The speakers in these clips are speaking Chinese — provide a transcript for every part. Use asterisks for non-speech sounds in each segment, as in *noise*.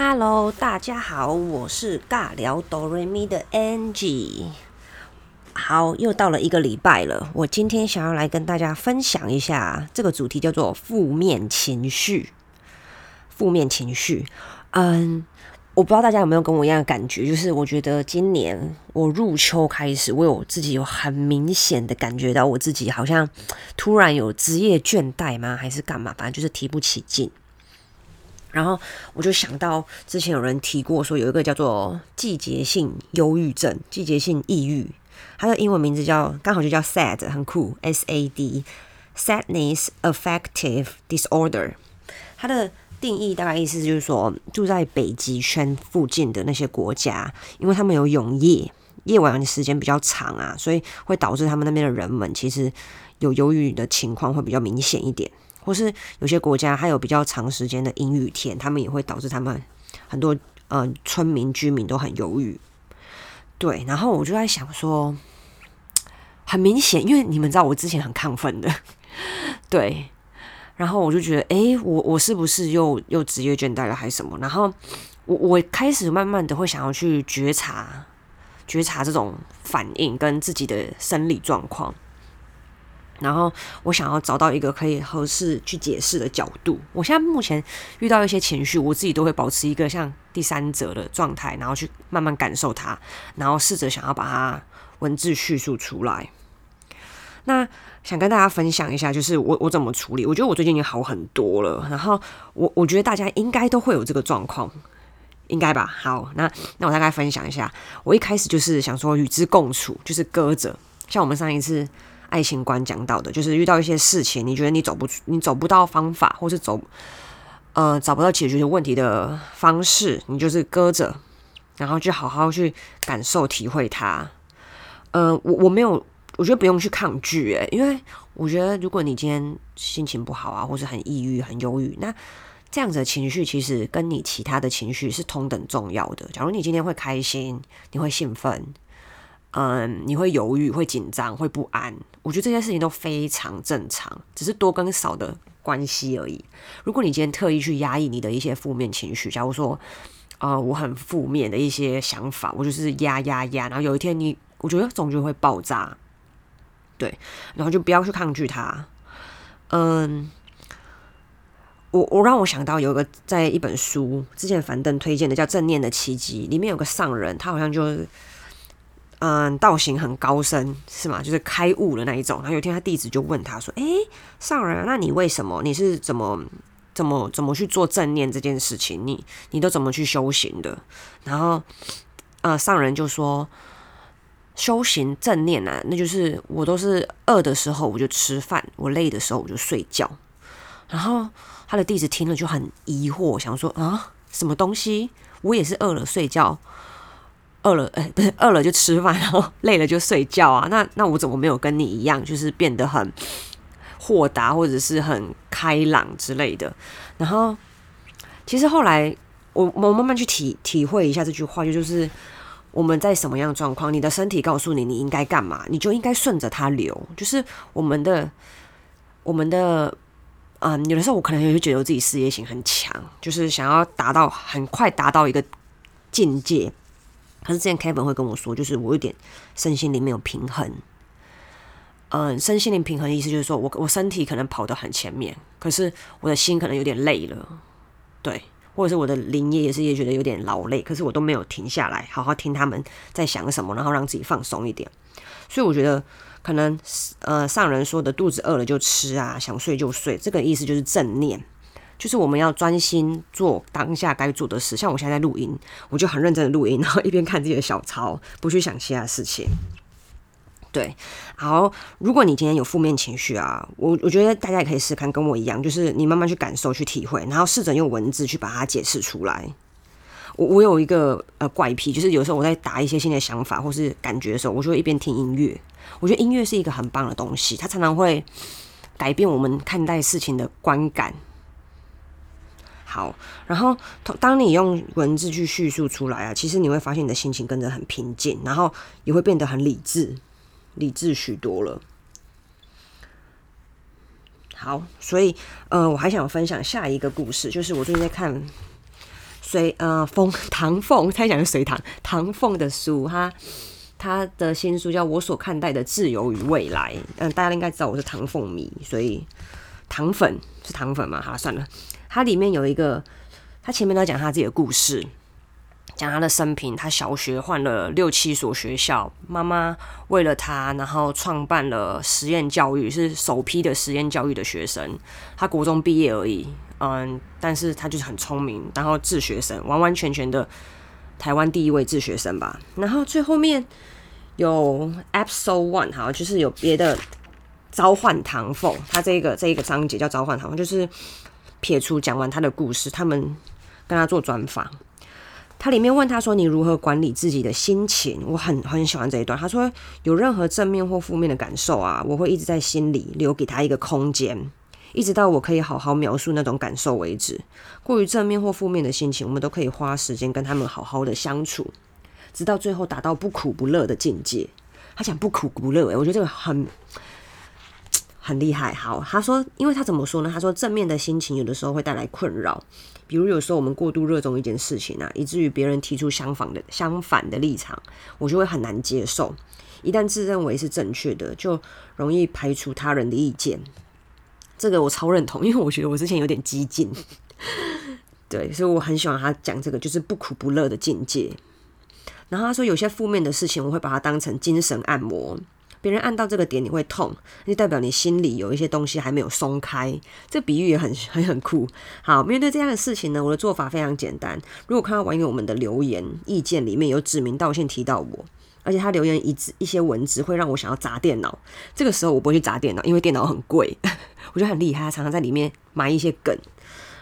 Hello，大家好，我是尬聊哆瑞咪的 Angie。好，又到了一个礼拜了，我今天想要来跟大家分享一下这个主题，叫做负面情绪。负面情绪，嗯。我不知道大家有没有跟我一样的感觉，就是我觉得今年我入秋开始，我有自己有很明显的感觉到我自己好像突然有职业倦怠吗？还是干嘛？反正就是提不起劲。然后我就想到之前有人提过说有一个叫做季节性忧郁症、季节性抑郁，它的英文名字叫刚好就叫 SAD，很酷，S A D，Sadness Affective Disorder，它的。定义大概意思就是说，住在北极圈附近的那些国家，因为他们有永夜，夜晚的时间比较长啊，所以会导致他们那边的人们其实有忧郁的情况会比较明显一点。或是有些国家还有比较长时间的阴雨天，他们也会导致他们很多呃村民居民都很犹豫。对，然后我就在想说，很明显，因为你们知道我之前很亢奋的，*laughs* 对。然后我就觉得，哎，我我是不是又又职业倦怠了，还是什么？然后我我开始慢慢的会想要去觉察，觉察这种反应跟自己的生理状况。然后我想要找到一个可以合适去解释的角度。我现在目前遇到一些情绪，我自己都会保持一个像第三者的状态，然后去慢慢感受它，然后试着想要把它文字叙述出来。那想跟大家分享一下，就是我我怎么处理？我觉得我最近已经好很多了。然后我我觉得大家应该都会有这个状况，应该吧？好，那那我大概分享一下。我一开始就是想说与之共处，就是搁着。像我们上一次爱情观讲到的，就是遇到一些事情，你觉得你走不出，你走不到方法，或是走呃找不到解决问题的方式，你就是搁着，然后就好好去感受、体会它。呃，我我没有。我觉得不用去抗拒，诶，因为我觉得如果你今天心情不好啊，或是很抑郁、很忧郁，那这样子的情绪其实跟你其他的情绪是同等重要的。假如你今天会开心，你会兴奋，嗯，你会犹豫、会紧张、会不安，我觉得这些事情都非常正常，只是多跟少的关系而已。如果你今天特意去压抑你的一些负面情绪，假如说，呃，我很负面的一些想法，我就是压压压，然后有一天你，我觉得总觉会爆炸。对，然后就不要去抗拒它。嗯，我我让我想到有一个在一本书之前樊登推荐的叫《正念的奇迹》，里面有个上人，他好像就嗯道行很高深，是吗？就是开悟的那一种。然后有一天他弟子就问他说：“诶，上人，那你为什么？你是怎么怎么怎么去做正念这件事情？你你都怎么去修行的？”然后呃上人就说。修行正念啊，那就是我都是饿的时候我就吃饭，我累的时候我就睡觉。然后他的弟子听了就很疑惑，想说啊，什么东西？我也是饿了睡觉，饿了哎，*laughs* 不是饿了就吃饭，然后 *laughs* 累了就睡觉啊。那那我怎么没有跟你一样，就是变得很豁达或者是很开朗之类的？然后其实后来我我慢慢去体体会一下这句话，就就是。我们在什么样的状况？你的身体告诉你你应该干嘛，你就应该顺着它流。就是我们的，我们的，嗯，有的时候我可能也会觉得我自己事业心很强，就是想要达到很快达到一个境界。可是之前 Kevin 会跟我说，就是我有点身心灵没有平衡。嗯，身心灵平衡的意思就是说我我身体可能跑得很前面，可是我的心可能有点累了，对。或者是我的灵业也是也觉得有点劳累，可是我都没有停下来好好听他们在想什么，然后让自己放松一点。所以我觉得可能呃上人说的肚子饿了就吃啊，想睡就睡，这个意思就是正念，就是我们要专心做当下该做的事。像我现在在录音，我就很认真的录音，然后一边看自己的小抄，不去想其他事情。对，好，如果你今天有负面情绪啊，我我觉得大家也可以试看，跟我一样，就是你慢慢去感受、去体会，然后试着用文字去把它解释出来。我我有一个呃怪癖，就是有时候我在打一些新的想法或是感觉的时候，我就会一边听音乐。我觉得音乐是一个很棒的东西，它常常会改变我们看待事情的观感。好，然后当你用文字去叙述出来啊，其实你会发现你的心情跟着很平静，然后也会变得很理智。理智许多了。好，所以呃，我还想分享下一个故事，就是我最近在看随呃凤 *laughs* 唐凤，他讲是隋唐唐凤的书，他他的新书叫《我所看待的自由与未来》。嗯，大家应该知道我是唐凤迷，所以唐粉是唐粉嘛？好，算了。它里面有一个，他前面都在讲他自己的故事。讲他的生平，他小学换了六七所学校，妈妈为了他，然后创办了实验教育，是首批的实验教育的学生。他国中毕业而已，嗯，但是他就是很聪明，然后自学生，完完全全的台湾第一位自学生吧。然后最后面有 Episode One，好，就是有别的召唤唐凤，他这个这一个章节叫召唤唐凤，就是撇除讲完他的故事，他们跟他做专访。他里面问他说：“你如何管理自己的心情？”我很很喜欢这一段。他说：“有任何正面或负面的感受啊，我会一直在心里留给他一个空间，一直到我可以好好描述那种感受为止。过于正面或负面的心情，我们都可以花时间跟他们好好的相处，直到最后达到不苦不乐的境界。”他讲不苦不乐，诶，我觉得这个很很厉害。好，他说，因为他怎么说呢？他说正面的心情有的时候会带来困扰。比如有时候我们过度热衷一件事情啊，以至于别人提出相反的相反的立场，我就会很难接受。一旦自认为是正确的，就容易排除他人的意见。这个我超认同，因为我觉得我之前有点激进，*laughs* 对，所以我很喜欢他讲这个，就是不苦不乐的境界。然后他说，有些负面的事情，我会把它当成精神按摩。别人按到这个点，你会痛，就代表你心里有一些东西还没有松开。这比喻也很很很酷。好，面对这样的事情呢，我的做法非常简单。如果看到网友们的留言意见里面有指名道姓提到我，而且他留言一字一些文字会让我想要砸电脑，这个时候我不会去砸电脑，因为电脑很贵。*laughs* 我觉得很厉害，他常常在里面埋一些梗。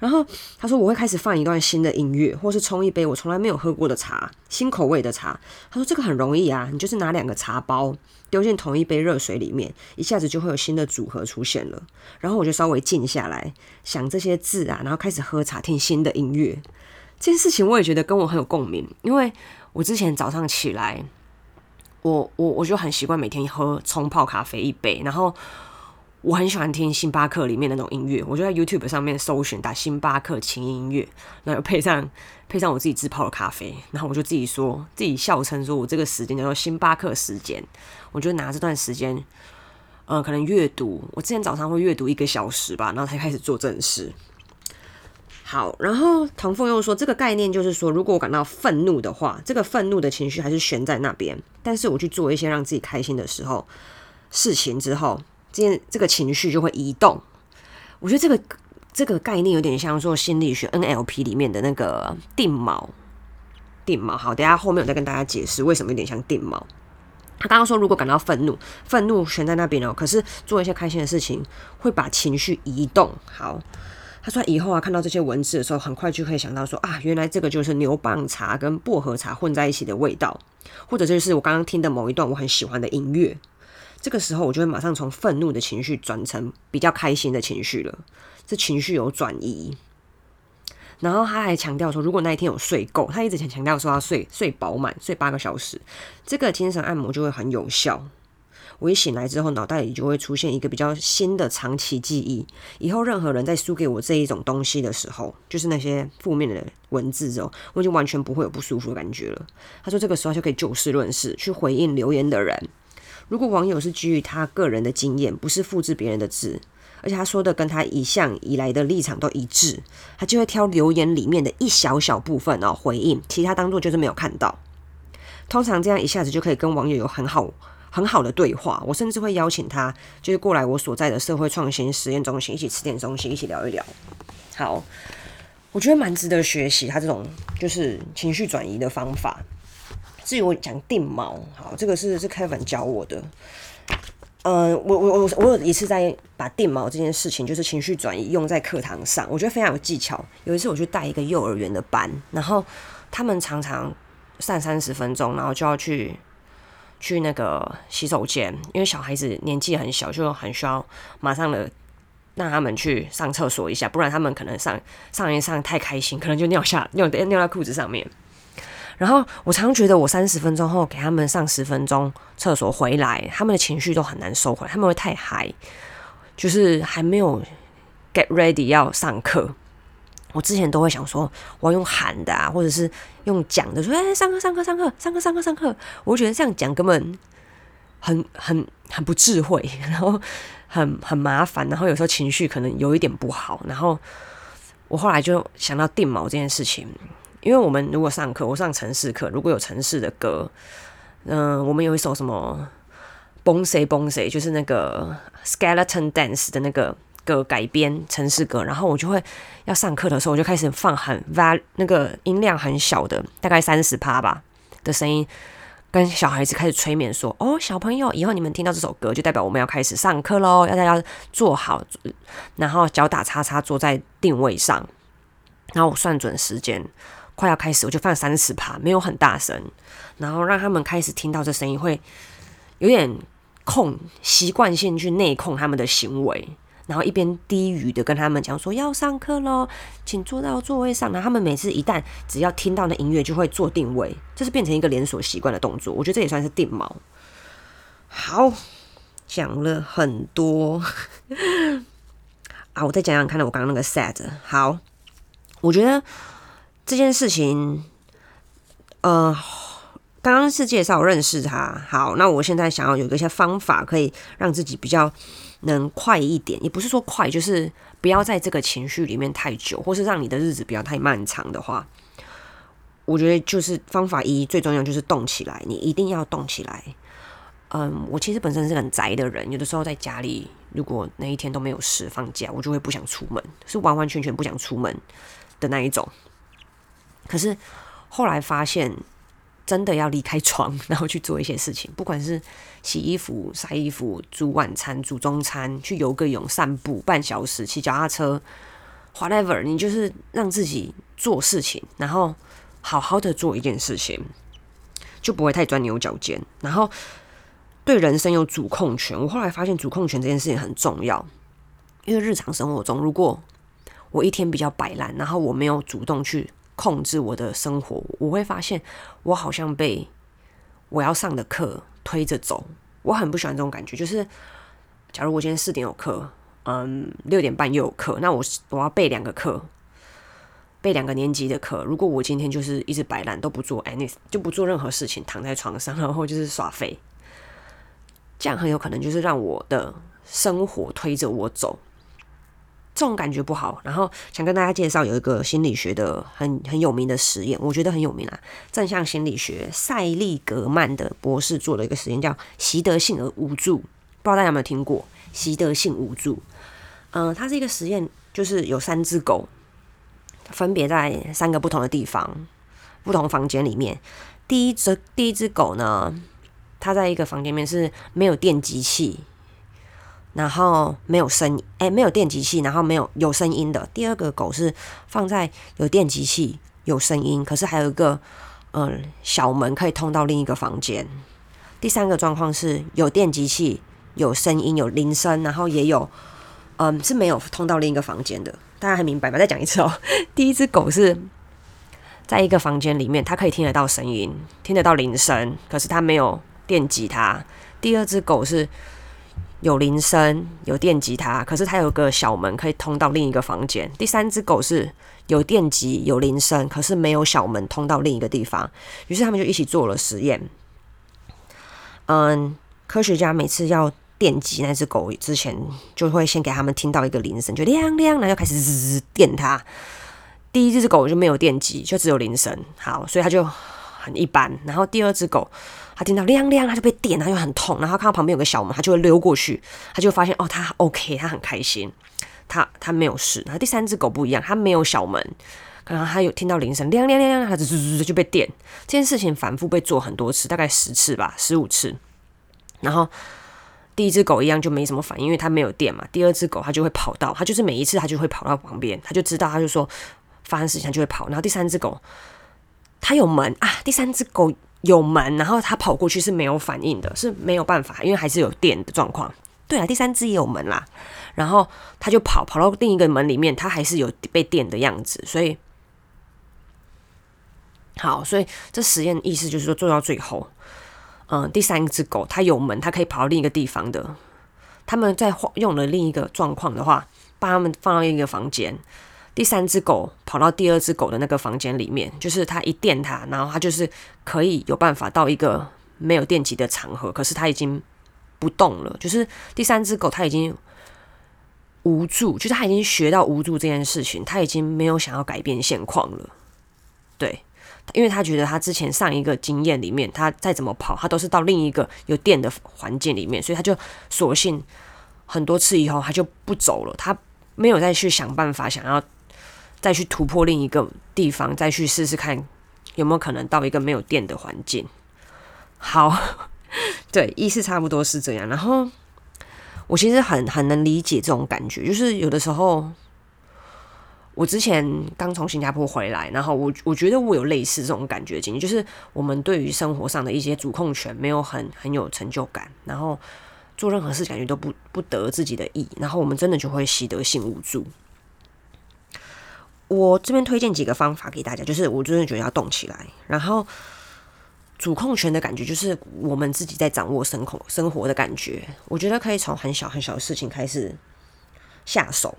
然后他说我会开始放一段新的音乐，或是冲一杯我从来没有喝过的茶，新口味的茶。他说这个很容易啊，你就是拿两个茶包丢进同一杯热水里面，一下子就会有新的组合出现了。然后我就稍微静下来想这些字啊，然后开始喝茶听新的音乐。这件事情我也觉得跟我很有共鸣，因为我之前早上起来，我我我就很习惯每天喝冲泡咖啡一杯，然后。我很喜欢听星巴克里面那种音乐，我就在 YouTube 上面搜寻打星巴克轻音乐，然后配上配上我自己自泡的咖啡，然后我就自己说自己笑称说我这个时间叫做星巴克时间，我就拿这段时间，呃，可能阅读，我之前早上会阅读一个小时吧，然后才开始做正事。好，然后唐凤又说这个概念就是说，如果我感到愤怒的话，这个愤怒的情绪还是悬在那边，但是我去做一些让自己开心的时候事情之后。这件这个情绪就会移动，我觉得这个这个概念有点像说心理学 NLP 里面的那个定锚，定锚。好，等下后面我再跟大家解释为什么有点像定锚。他刚刚说如果感到愤怒，愤怒悬在那边哦，可是做一些开心的事情会把情绪移动。好，他说以后啊看到这些文字的时候，很快就可以想到说啊，原来这个就是牛蒡茶跟薄荷茶混在一起的味道，或者就是我刚刚听的某一段我很喜欢的音乐。这个时候，我就会马上从愤怒的情绪转成比较开心的情绪了。这情绪有转移。然后他还强调说，如果那一天有睡够，他一直强强调说要睡睡饱满，睡八个小时，这个精神按摩就会很有效。我一醒来之后，脑袋里就会出现一个比较新的长期记忆。以后任何人在输给我这一种东西的时候，就是那些负面的文字之后，我就完全不会有不舒服的感觉了。他说，这个时候就可以就事论事，去回应留言的人。如果网友是基于他个人的经验，不是复制别人的字，而且他说的跟他一向以来的立场都一致，他就会挑留言里面的一小小部分哦回应，其他当做就是没有看到。通常这样一下子就可以跟网友有很好很好的对话。我甚至会邀请他，就是过来我所在的社会创新实验中心一起吃点东西，一起聊一聊。好，我觉得蛮值得学习他这种就是情绪转移的方法。至于我讲定锚，好，这个是是 Kevin 教我的。嗯、我我我我有一次在把定锚这件事情，就是情绪转移用在课堂上，我觉得非常有技巧。有一次我去带一个幼儿园的班，然后他们常常上三十分钟，然后就要去去那个洗手间，因为小孩子年纪很小，就很需要马上的让他们去上厕所一下，不然他们可能上上一上太开心，可能就尿下尿尿在裤子上面。然后我常常觉得，我三十分钟后给他们上十分钟厕所回来，他们的情绪都很难收回，他们会太嗨，就是还没有 get ready 要上课。我之前都会想说，我要用喊的啊，或者是用讲的，说哎，上课上课上课上课上课上课。我觉得这样讲根本很很很不智慧，然后很很麻烦，然后有时候情绪可能有一点不好。然后我后来就想到定锚这件事情，因为我们如果上课，我上城市课，如果有城市的歌，嗯、我们有一首什么 Bonesay Bonesay，就是那个 Skeleton Dance 的那个。歌改编城市歌，然后我就会要上课的时候，我就开始放很 val 那个音量很小的，大概三十趴吧的声音，跟小孩子开始催眠说：“哦，小朋友，以后你们听到这首歌，就代表我们要开始上课喽，要大家坐好，然后脚打叉叉坐在定位上，然后我算准时间，快要开始，我就放三十趴，没有很大声，然后让他们开始听到这声音，会有点控习惯性去内控他们的行为。”然后一边低语的跟他们讲说要上课喽，请坐到座位上。然后他们每次一旦只要听到那音乐，就会做定位，这是变成一个连锁习惯的动作。我觉得这也算是定锚。好，讲了很多 *laughs* 啊，我再讲讲看到我刚刚那个 sad。好，我觉得这件事情，呃，刚刚是介绍认识他。好，那我现在想要有一些方法，可以让自己比较。能快一点，也不是说快，就是不要在这个情绪里面太久，或是让你的日子不要太漫长的话，我觉得就是方法一最重要就是动起来，你一定要动起来。嗯，我其实本身是很宅的人，有的时候在家里，如果那一天都没有事放假，我就会不想出门，是完完全全不想出门的那一种。可是后来发现。真的要离开床，*laughs* 然后去做一些事情，不管是洗衣服、晒衣服、煮晚餐、煮中餐、去游个泳、散步半小时、骑脚踏车，whatever，你就是让自己做事情，然后好好的做一件事情，就不会太钻牛角尖，然后对人生有主控权。我后来发现主控权这件事情很重要，因为日常生活中，如果我一天比较摆烂，然后我没有主动去。控制我的生活，我会发现我好像被我要上的课推着走。我很不喜欢这种感觉。就是，假如我今天四点有课，嗯，六点半又有课，那我我要备两个课，备两个年级的课。如果我今天就是一直摆烂，都不做 anything，就不做任何事情，躺在床上，*laughs* 然后就是耍废，这样很有可能就是让我的生活推着我走。这种感觉不好，然后想跟大家介绍有一个心理学的很很有名的实验，我觉得很有名啊，正向心理学赛利格曼的博士做了一个实验，叫习得性而无助，不知道大家有没有听过？习得性无助，嗯、它是一个实验，就是有三只狗，分别在三个不同的地方，不同房间里面。第一只第一只狗呢，它在一个房间里面是没有电击器。然后没有声音，哎，没有电击器，然后没有有声音的。第二个狗是放在有电击器、有声音，可是还有一个嗯、小门可以通到另一个房间。第三个状况是有电击器、有声音、有铃声，然后也有嗯是没有通到另一个房间的。大家还明白吗？再讲一次哦。*laughs* 第一只狗是在一个房间里面，它可以听得到声音，听得到铃声，可是它没有电击它。第二只狗是。有铃声，有电击它，可是它有个小门可以通到另一个房间。第三只狗是有电击，有铃声，可是没有小门通到另一个地方。于是他们就一起做了实验。嗯，科学家每次要电击那只狗之前，就会先给他们听到一个铃声，就亮亮，然后就开始滋滋电它。第一只狗就没有电击，就只有铃声，好，所以它就很一般。然后第二只狗。它听到亮亮，它就被电，他就很痛。然后看到旁边有个小门，它就会溜过去，它就发现哦，它 OK，它很开心，它它没有事。然后第三只狗不一样，它没有小门，然后它有听到铃声亮亮亮亮，它就就就被电。这件事情反复被做很多次，大概十次吧，十五次。然后第一只狗一样就没什么反应，因为它没有电嘛。第二只狗它就会跑到，它就是每一次它就会跑到旁边，它就知道，它就说发生事情它就会跑。然后第三只狗它有门啊，第三只狗。有门，然后它跑过去是没有反应的，是没有办法，因为还是有电的状况。对啊，第三只也有门啦，然后它就跑跑到另一个门里面，它还是有被电的样子。所以，好，所以这实验意思就是说做到最后，嗯，第三只狗它有门，它可以跑到另一个地方的。他们在用了另一个状况的话，把他们放到一个房间，第三只狗跑到第二只狗的那个房间里面，就是它一电它，然后它就是可以有办法到一个没有电极的场合，可是它已经不动了。就是第三只狗它已经无助，就是它已经学到无助这件事情，它已经没有想要改变现况了。对，因为他觉得他之前上一个经验里面，他再怎么跑，他都是到另一个有电的环境里面，所以他就索性很多次以后他就不走了，他没有再去想办法想要再去突破另一个地方，再去试试看有没有可能到一个没有电的环境。好，*laughs* 对，意思差不多是这样。然后我其实很很能理解这种感觉，就是有的时候。我之前刚从新加坡回来，然后我我觉得我有类似这种感觉经历，就是我们对于生活上的一些主控权没有很很有成就感，然后做任何事感觉都不不得自己的意，然后我们真的就会习得性无助。我这边推荐几个方法给大家，就是我真的觉得要动起来，然后主控权的感觉就是我们自己在掌握生活生活的感觉，我觉得可以从很小很小的事情开始下手。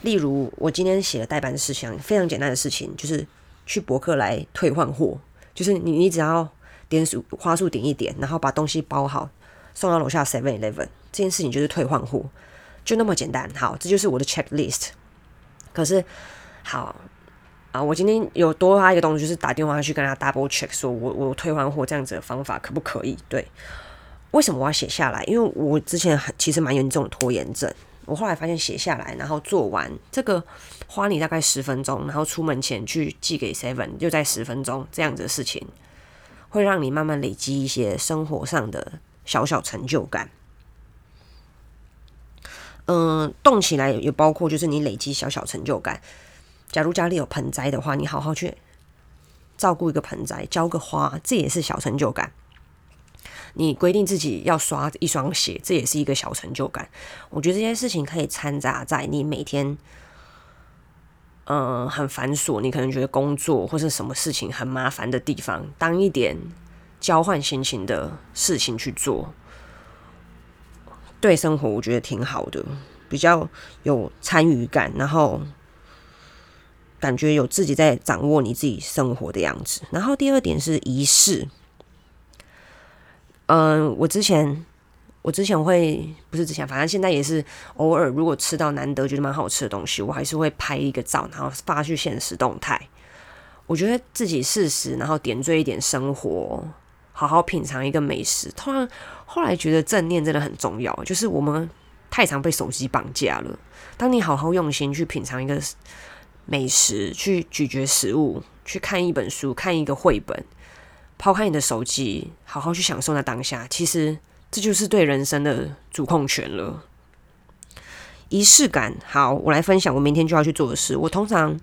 例如，我今天写了代办事项，非常简单的事情，就是去博客来退换货。就是你，你只要点数花束点一点，然后把东西包好，送到楼下 Seven Eleven，这件事情就是退换货，就那么简单。好，这就是我的 checklist。可是，好啊，我今天有多花一个东西，就是打电话去跟他 double check，说我我退换货这样子的方法可不可以？对，为什么我要写下来？因为我之前很其实蛮严重的拖延症。我后来发现写下来，然后做完这个花你大概十分钟，然后出门前去寄给 Seven，就在十分钟这样子的事情，会让你慢慢累积一些生活上的小小成就感。嗯，动起来也包括就是你累积小小成就感。假如家里有盆栽的话，你好好去照顾一个盆栽，浇个花，这也是小成就感。你规定自己要刷一双鞋，这也是一个小成就感。我觉得这些事情可以掺杂在你每天，嗯、很繁琐，你可能觉得工作或是什么事情很麻烦的地方，当一点交换心情的事情去做，对生活我觉得挺好的，比较有参与感，然后感觉有自己在掌握你自己生活的样子。然后第二点是仪式。嗯，我之前我之前会不是之前，反正现在也是偶尔，如果吃到难得觉得蛮好吃的东西，我还是会拍一个照，然后发去现实动态。我觉得自己适时，然后点缀一点生活，好好品尝一个美食。突然后来觉得正念真的很重要，就是我们太常被手机绑架了。当你好好用心去品尝一个美食，去咀嚼食物，去看一本书，看一个绘本。抛开你的手机，好好去享受那当下。其实这就是对人生的主控权了。仪式感，好，我来分享我明天就要去做的事。我通常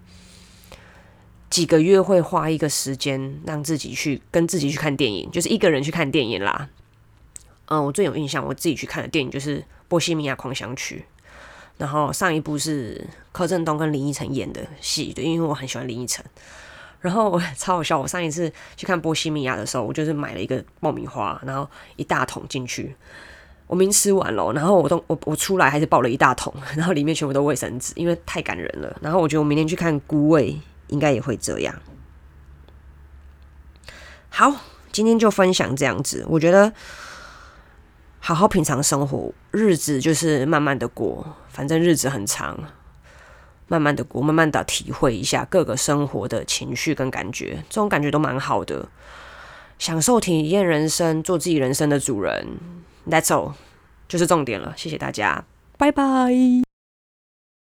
几个月会花一个时间，让自己去跟自己去看电影，就是一个人去看电影啦。嗯，我最有印象，我自己去看的电影就是《波西米亚狂想曲》，然后上一部是柯震东跟林依晨演的戏，对，因为我很喜欢林依晨。然后我超好笑，我上一次去看《波西米亚》的时候，我就是买了一个爆米花，然后一大桶进去，我明吃完了，然后我都我我出来还是抱了一大桶，然后里面全部都卫生纸，因为太感人了。然后我觉得我明天去看《孤味》应该也会这样。好，今天就分享这样子，我觉得好好品尝生活，日子就是慢慢的过，反正日子很长。慢慢的过，慢慢的体会一下各个生活的情绪跟感觉，这种感觉都蛮好的。享受体验人生，做自己人生的主人。That's all，就是重点了。谢谢大家，拜拜。